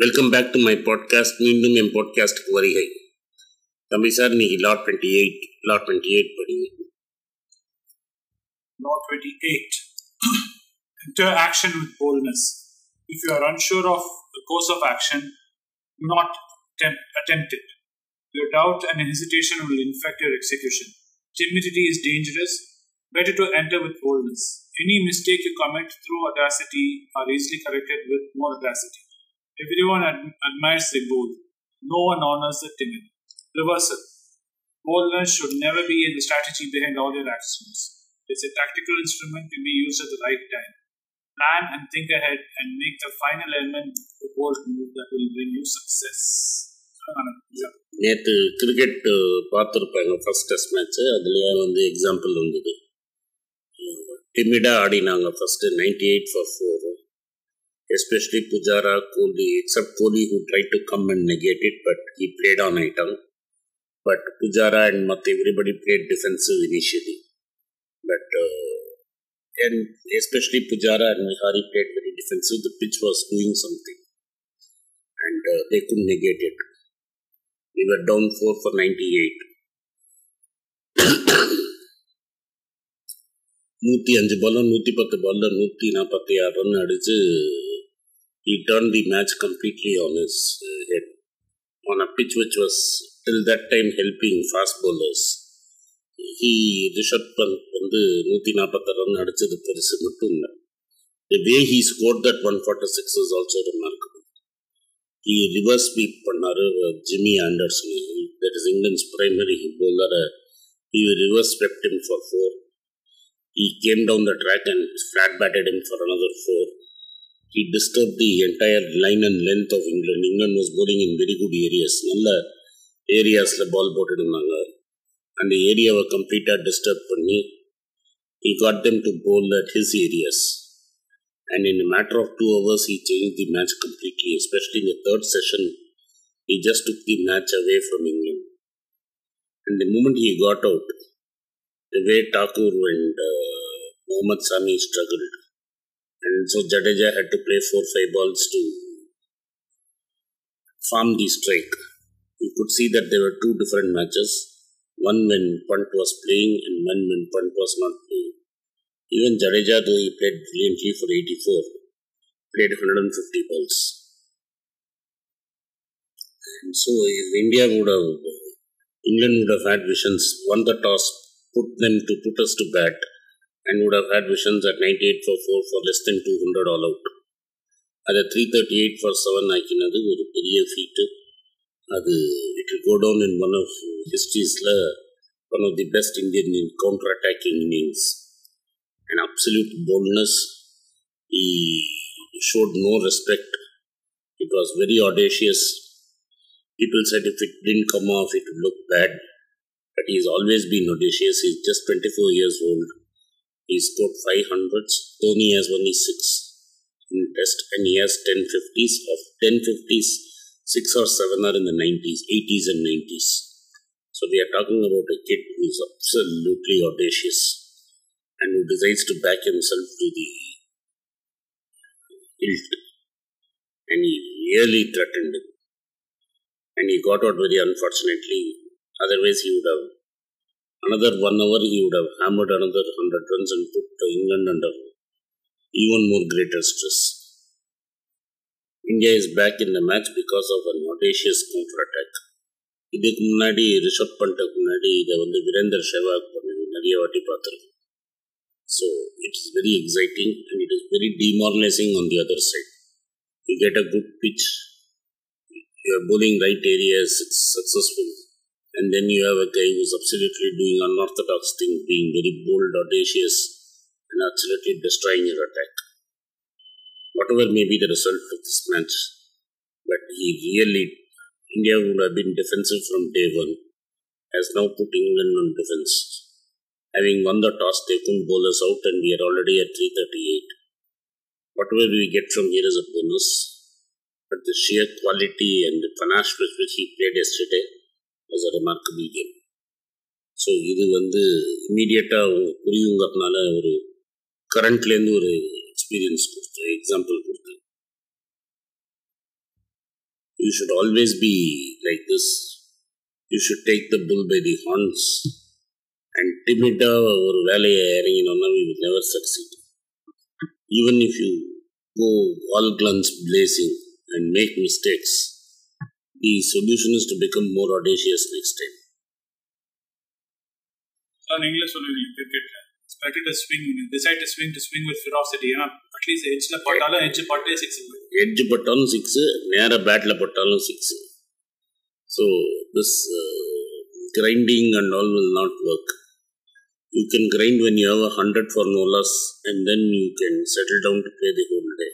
Welcome back to my podcast மீண்டும் என் பாட்காஸ்டுக்கு வருகை தம்பி சார் இன்னைக்கு law twenty eight law twenty eight படிங்க Law 28. Enter action with boldness. If you are unsure of the course of action, do not attempt, attempt it. Your doubt and hesitation will infect your execution. Timidity is dangerous. Better to enter with boldness. Any mistake you commit through audacity are easily corrected with more audacity. Everyone ad- admires the bold. No one honors the timid. Reversal. Boldness should never be in the strategy behind all your actions. It's a tactical instrument to be used at the right time. Plan and think ahead and make the final element the bold move that will bring you success. Yeah. நேற்று cricket பார்த்துருப்பாங்க first test match அதுலேயே வந்து example வந்தது டிமிடாக ஆடினாங்க first ninety eight for four especially Pujara Kohli accept Kohli who try to come and negate it but he played on item but Pujara and மற்ற everybody plate defensive initially but and especially Pujara and Vihari played very defensive. The pitch was doing something, and uh, they couldn't negate it. We were down four for 98. நூற்றி அஞ்சு பால்ல நூற்றி பத்து பால்ல நூற்றி நாற்பத்தி ஆறு ரன் அடிச்சு he turned the match completely on his uh, head on a pitch which was till that time helping fast bowlers. He Rishabh bandh வந்து நூற்றி நாற்பத்தாறு ரன் அடிச்சது பெருசு மட்டும் இல்லை the way he score that one forty six is also remarkable he reverse sweep பண்ணார் Jimmy Anderson that is England's primary bowler he reverse swept him for four he came down the track and flat batted him for another four he disturbed the entire line and length of England. England was bowling in very good areas. நல்ல the area போட்டுருந்தாங்க அந்த ஏரியாவை disturbed disturb பண்ணி he got them to bowl at his areas. And in a matter of two hours, he changed the match completely, especially in the third session. He just took the match away from England. And the moment he got out, the way Thakur and uh, Mohammad Shami struggled, and so Jadeja had to play four, five balls to farm the strike. You could see that there were two different matches one when Pant was playing and one when Pant was not playing. Even Jadeja, though he played brilliantly for 84, played 150 balls. And so if India would have, England would have had visions, won the toss, put them to put us to bat, and would have had visions at 98 for 4 for less than 200 all out. அதை three thirty eight for seven ஆக்கினது ஒரு பெரிய feat அது it will go down in one of historiesல one of the best Indian in counter-attacking innings. An absolute boldness. He showed no respect. It was very audacious. People said if it didn't come off, it would look bad. But he's always been audacious. He's just 24 years old. he scored 500s. Dhoni has only 6 in test and he has 10 50s. Of 10 50s, six or seven are in the 90s, 80s, and 90s. So we are talking about a kid who is absolutely audacious and who decides to back himself to the hilt. And he really threatened him. And he got out very unfortunately. Otherwise, he would have another one hour. He would have hammered another hundred runs and put England under even more greater stress. India is back in the match because of an audacious counter-attack. இதுக்கு முன்னாடி ரிஷப் பண்ட்டுக்கு முன்னாடி இதை வந்து வீரேந்தர் சேவாக் பண்ணது நிறைய வாட்டி பார்த்துருக்கோம் so it is very exciting and it is very demoralising on the other side you get a good pitch you are bowling right areas it's successful and then you have a guy who's absolutely doing unorthodox thing, being very bold, audacious, and absolutely destroying your attack. Whatever may be the result of this match, but he really, India would have been defensive from day one, has now put England on defense. Having won the toss, they couldn't bowl us out, and we are already at 338. Whatever we get from here is a bonus, but the sheer quality and the panache with which he played yesterday was a remarkable game. So இது வந்து இம்மீடியட்டாக உங்களுக்கு புரியுங்கிறதுனால ஒரு கரண்ட்லேருந்து ஒரு experience கொடுத்து example கொடுத்து You should always be like this. You should take the bull by the horns. And timid ஒரு வேலையை இறங்கினோம்னா we will never succeed. Even if you go all guns blazing and make mistakes, the solution is to become more audacious next time. நீங்களே சொல்லுவீங்க கிரிக்கெட்ல expected to swing decide to swing to swing with ferocity ஏன்னா at least எட்ஜ்ல பட்டாலும் edge பட்டே six edge பட்டாலும் six நேராக battle பட்டாலும் six so this grinding and all will not work you can grind when you have a hundred for no loss and then you can settle down to play the whole day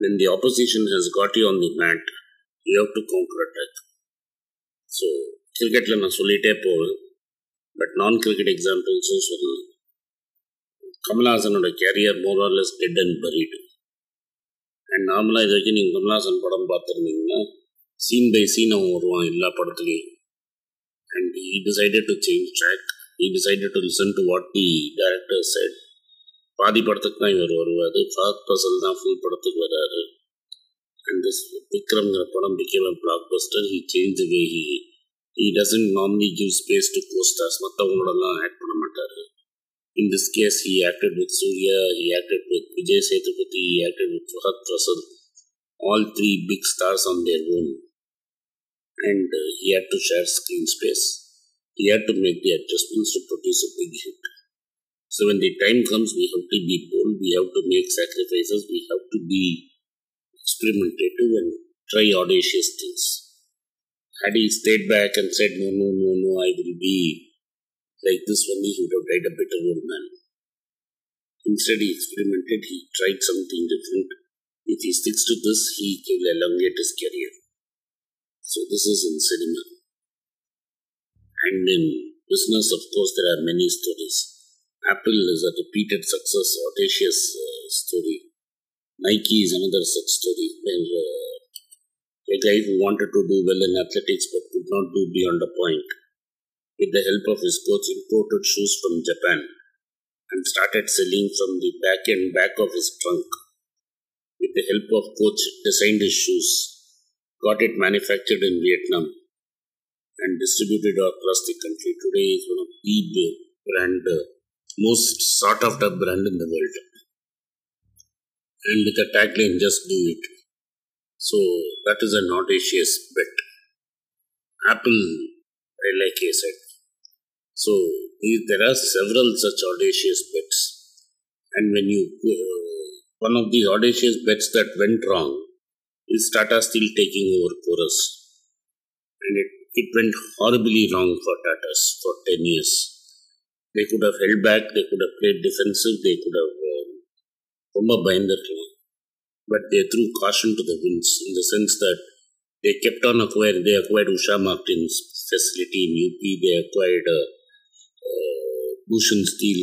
when the opposition has got you on the mat, you have to counter attack so கிரிக்கெட்டில் நான் சொல்லிகிட்டே போவேன். But நான் cricket எக்ஸாம்பிள்ஸும் சொல்லலாம் கமல்ஹாசனோட career more or less dead and buried and நார்மலாக இது வரைக்கும் நீங்கள் கமல்ஹாசன் படம் பார்த்துருந்தீங்கன்னா சீன் பை சீன் அவன் வருவான் எல்லா படத்துலையும். And he decided to change track he decided to listen to what the director said பாதி படத்துக்கு தான் இவர் வருவார். ஃபாத் பசல் தான் ஃபுல் படத்துக்கு வராரு. and this Vikram Padam became a blockbuster, he changed the way he he doesn't normally give space to co-stars. In this case, he acted with Surya, he acted with Vijay Sethupathi, he acted with Fahad Faasil, all three big stars on their own. And uh, he had to share screen space. He had to make the adjustments to produce a big hit. So when the time comes, we have to be bold, we have to make sacrifices, we have to be experimentative and try audacious things had he stayed back and said no no no no i will be like this only he would have died a bitter old man instead he experimented he tried something different if he sticks to this, he will elongate his career. So this is in cinema. And in business, of course, there are many stories. Apple is a repeated success, audacious uh, story. Nike is another such story. Where, uh, a guy who wanted to do well in athletics but could not do beyond a point, with the help of his coach, imported shoes from Japan and started selling from the back and back of his trunk with the help of coach designed his shoes, got it manufactured in Vietnam and distributed across the country. Today is one of the brand, uh, most sought after brand in the world. And with the tagline, just do it. So that is an audacious bet. Apple, like I said. So there are several such audacious bets. And when you uh, one of the audacious bets that went wrong is Tata Steel taking over Corus. And it, it went horribly wrong for Tatas for 10 years. They could have held back, they could have played defensive, they could have ரொம்ப பயந்துருக்கலாம் but they threw caution to the winds in the sense that they kept on acquiring, they acquired Usha Martin's facility in UP, they acquired uh, uh, Bhushan Steel,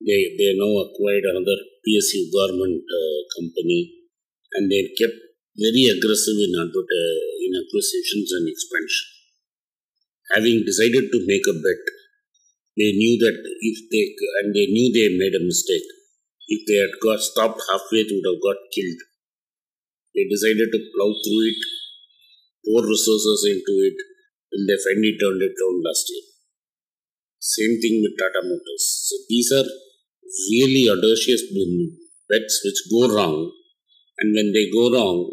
they they now acquired another PSU government uh, company, and they kept very aggressive in advert- uh, in acquisitions and expansion. Having decided to make a bet, they knew that if they and they knew they made a mistake. If they had got stopped halfway, they would have got killed. They decided to plow through it, pour resources into it, till they finally turned it around last year. Same thing with Tata Motors. So these are really audacious bets which go wrong, and when they go wrong,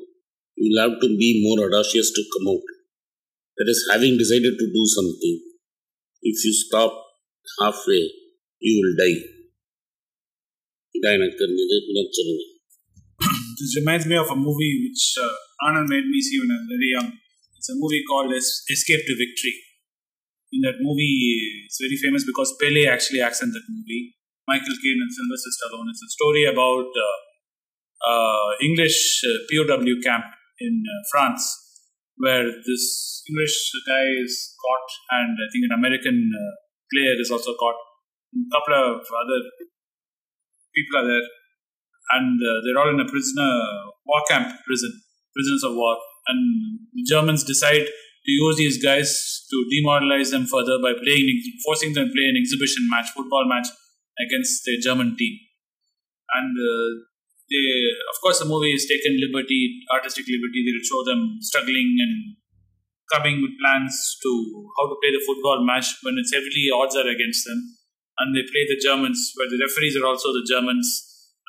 you'll have to be more audacious to come out. That is, having decided to do something, if you stop halfway, you will die. This reminds me of a movie which uh, Anand made me see when I was very young. It's a movie called es- Escape to Victory. In that movie, it's very famous because Pele actually acts in that movie. Michael Caine and Sylvester Stallone. It's a story about uh, uh, English uh, POW camp in uh, France, where this English guy is caught, and I think an American uh, player is also caught. A couple of other people are there, and uh, they're all in a prisoner war camp prison, prisoners of war. And the Germans decide to use these guys to demoralize them further by playing, forcing them to play an exhibition match, football match against the German team. And uh, they, of course, the movie is taken liberty, artistic liberty. They'll show them struggling and coming with plans to how to play the football match when it's heavily odds are against them. And they play the Germans, where the referees are also the Germans,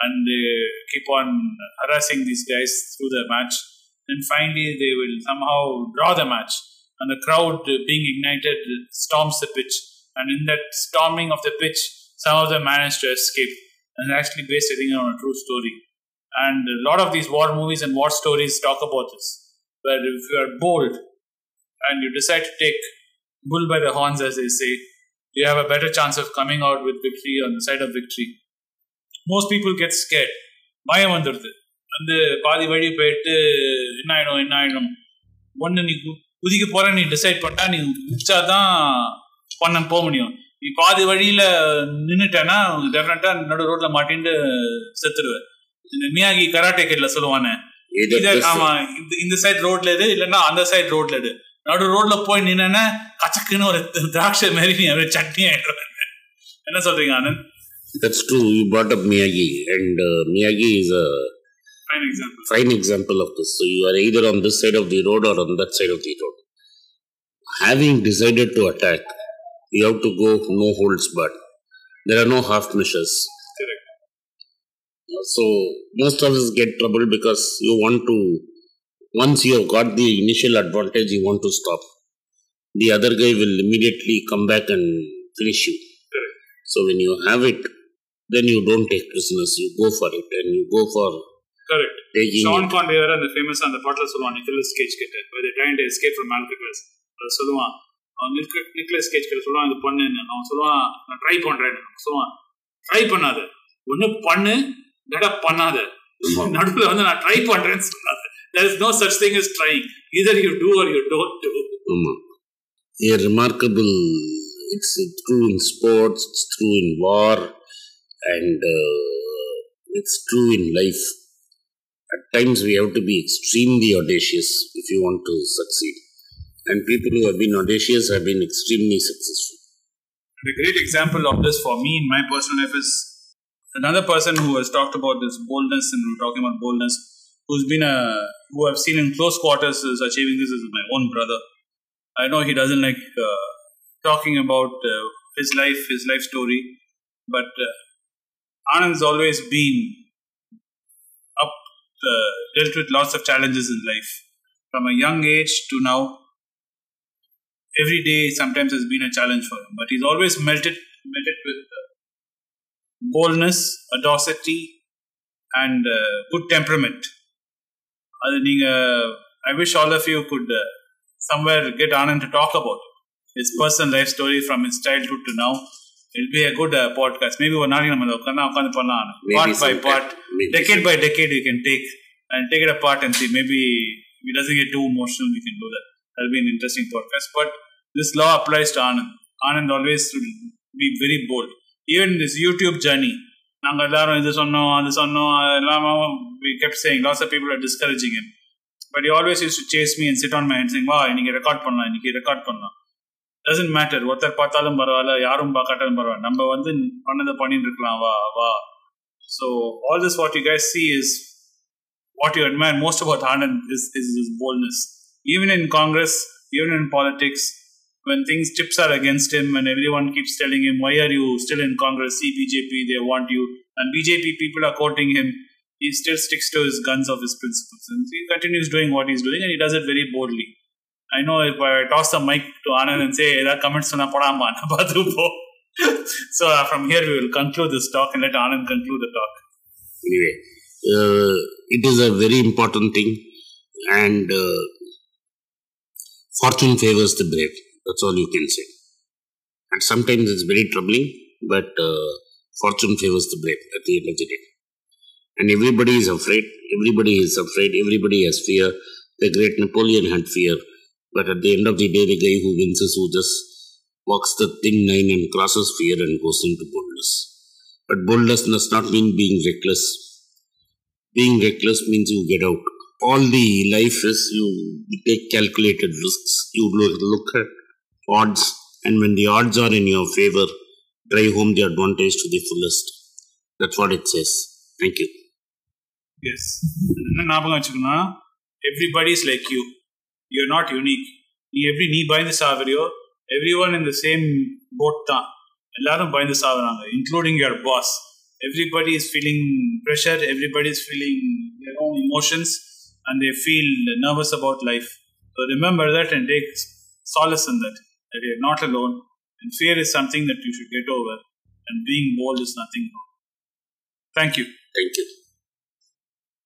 and they keep on harassing these guys through the match. And finally, they will somehow draw the match, and the crowd being ignited storms the pitch. And in that storming of the pitch, some of them manage to escape. And actually based, I think, on a true story. And a lot of these war movies and war stories talk about this. Where if you are bold and you decide to take bull by the horns, as they say, you have a better chance of coming out with victory on the side of victory. Most people get scared. பயம் வந்துடுது வந்து பாதி வழி போயிட்டு என்ன ஆயிடும் என்ன ஆயிடும் ஒன்று நீ குதிக்க போற நீ டிசைட் பண்ணிட்டா நீ குதிச்சாதான் பண்ண போக முடியும். நீ பாதி வழியில நின்னுட்டேன்னா டெஃபினட்டா நடு ரோட்ல மாட்டின்னு செத்துருவ. இந்த மியாகி கராட்டே கிட்ல சொல்லுவானே. ஆமா இந்த- இந்த சைடு ரோட்ல எடு இல்லைன்னா அந்த சைடு ரோட்ல எடு நடு ரோட்ல போய் நின்னா கச்சக்குன்னு ஒரு திராட்சை மாதிரி நீ அப்படியே சட்னி ஆயிடுவேன் என்ன சொல்றீங்க Anand That's true. You brought up Miyagi, and uh, Miyagi is a fine example fine example of this. So you are either on this side of the road or on that side of the road. Having decided to attack, you have to go no holds barred. There are no half measures. Correct. So most of us get trouble because you want to. Once you have got the initial advantage, you want to stop. The other guy will immediately come back and finish you. Correct. So when you have it, then you don't take prisoners. You go for it, and you go for correct taking. Shawn it. Conway வேற அந்த famous அந்த பாட்டில் சொல்லுவான் Nicolas Cage கிட்ட by trying to escape from Alcatraz அது சொல்லுவான் அவன் நிக்க நிக்கலஸ் கேஜ் கிட்ட சொல்லுவான் இது பண்ணுன்னு அவன் சொல்லுவான் நான் ட்ரை பண்றேன் சொல்லுவான் ட்ரை பண்ணாத ஒண்ணு பண்ணு இல்லடா பண்ணாத ஆமா. நடுவுல வந்து நான் ட்ரை பண்றேன்னு சொல்லாத there is no such thing as trying either you do or you don't do Um, a remarkable, it's true in sports, it's true in war, and uh, it's true in life. At times we have to be extremely audacious if you want to succeed. And people who have been audacious have been extremely successful. And a great example of this for me in my personal life is another person who has talked about this boldness and we we're talking about boldness, who's been a who I've seen in close quarters is achieving this is my own brother. I know he doesn't like uh, talking about uh, his life, his life story, but uh, Anand's always been up, uh, dealt with lots of challenges in life from a young age to now every day sometimes has been a challenge for him, but he's always melted melted with uh, boldness, audacity, and uh, good temperament. அது நீங்க I wish all of you could uh, somewhere get Anand to talk about it. His personal life story from his childhood to now. It'll be a good uh, podcast. Maybe ஒரு நாளைக்கு நம்ம உட்காந்து உட்காந்து பண்ணலாம் Maybe part by sometime. part, Maybe decade by decade, you can take and take it apart and see. Maybe if it doesn't get too emotional, we can do that. That'll be an interesting podcast. But this law applies to Anand. Anand always will be very bold. Even this YouTube journey, நாங்க எல்லாரும் இது சொன்னோம் அது சொன்னோம் எல்லாமே we kept saying lots of people are discouraging but you always use to chase me and sit on my head sing வா இன்னைக்கு record பண்ணலாம் இன்னைக்கு ரெக்கார்ட் பண்ணலாம். டசன்ட் மேட்டர் ஒருத்தர் பார்த்தாலும் பரவாயில்ல யாரும் பார்க்காட்டாலும் பரவாயில்ல. நம்ம வந்து பண்ணதை பண்ணிட்டு இருக்கலாம் வா வா. So all this what you guys see is what you admire most about Anand is is is boldness even in Congress even in politics when things tips are against him and everyone keeps telling him, why are you still in Congress? See BJP, they want you. And BJP people are quoting him. He still sticks to his guns of his principles. And he continues doing what he's doing and he does it very boldly. I know if I toss the mic to Anand and say, comments na padama, na badru po." So uh, from here we will conclude this talk and let Anand conclude the talk. Anyway, uh, it is a very important thing, and uh, fortune favors the brave. That's all you can say. And sometimes it's very troubling, but uh, fortune favors the brave at the end of the day. And everybody is afraid. Everybody is afraid. Everybody has fear. The great Napoleon had fear, but at the end of the day, the guy who wins is who just walks the thin line and crosses fear and goes into boldness. But boldness does not mean being reckless being reckless means you get out. All the life is you take calculated risks. You look, look at odds, and when the odds are in your favor, drive home the advantage to the fullest. That's what it says. Thank you. S என்ன ஞாபகம் வச்சுக்கணும் everybody is like you you're not unique நீ எப்படி நீ பயந்து சாவறியோ every one இந்த same boat தான் எல்லாரும் பயந்து சாகுறாங்க including your pass everybody is feeling pressure everybody is feeling their own emotions and they feel nervous about life. So remember that and take solace in that, that you're not alone. And fear is something that you should get over. And being bold is nothing wrong. Thank you. Thank you.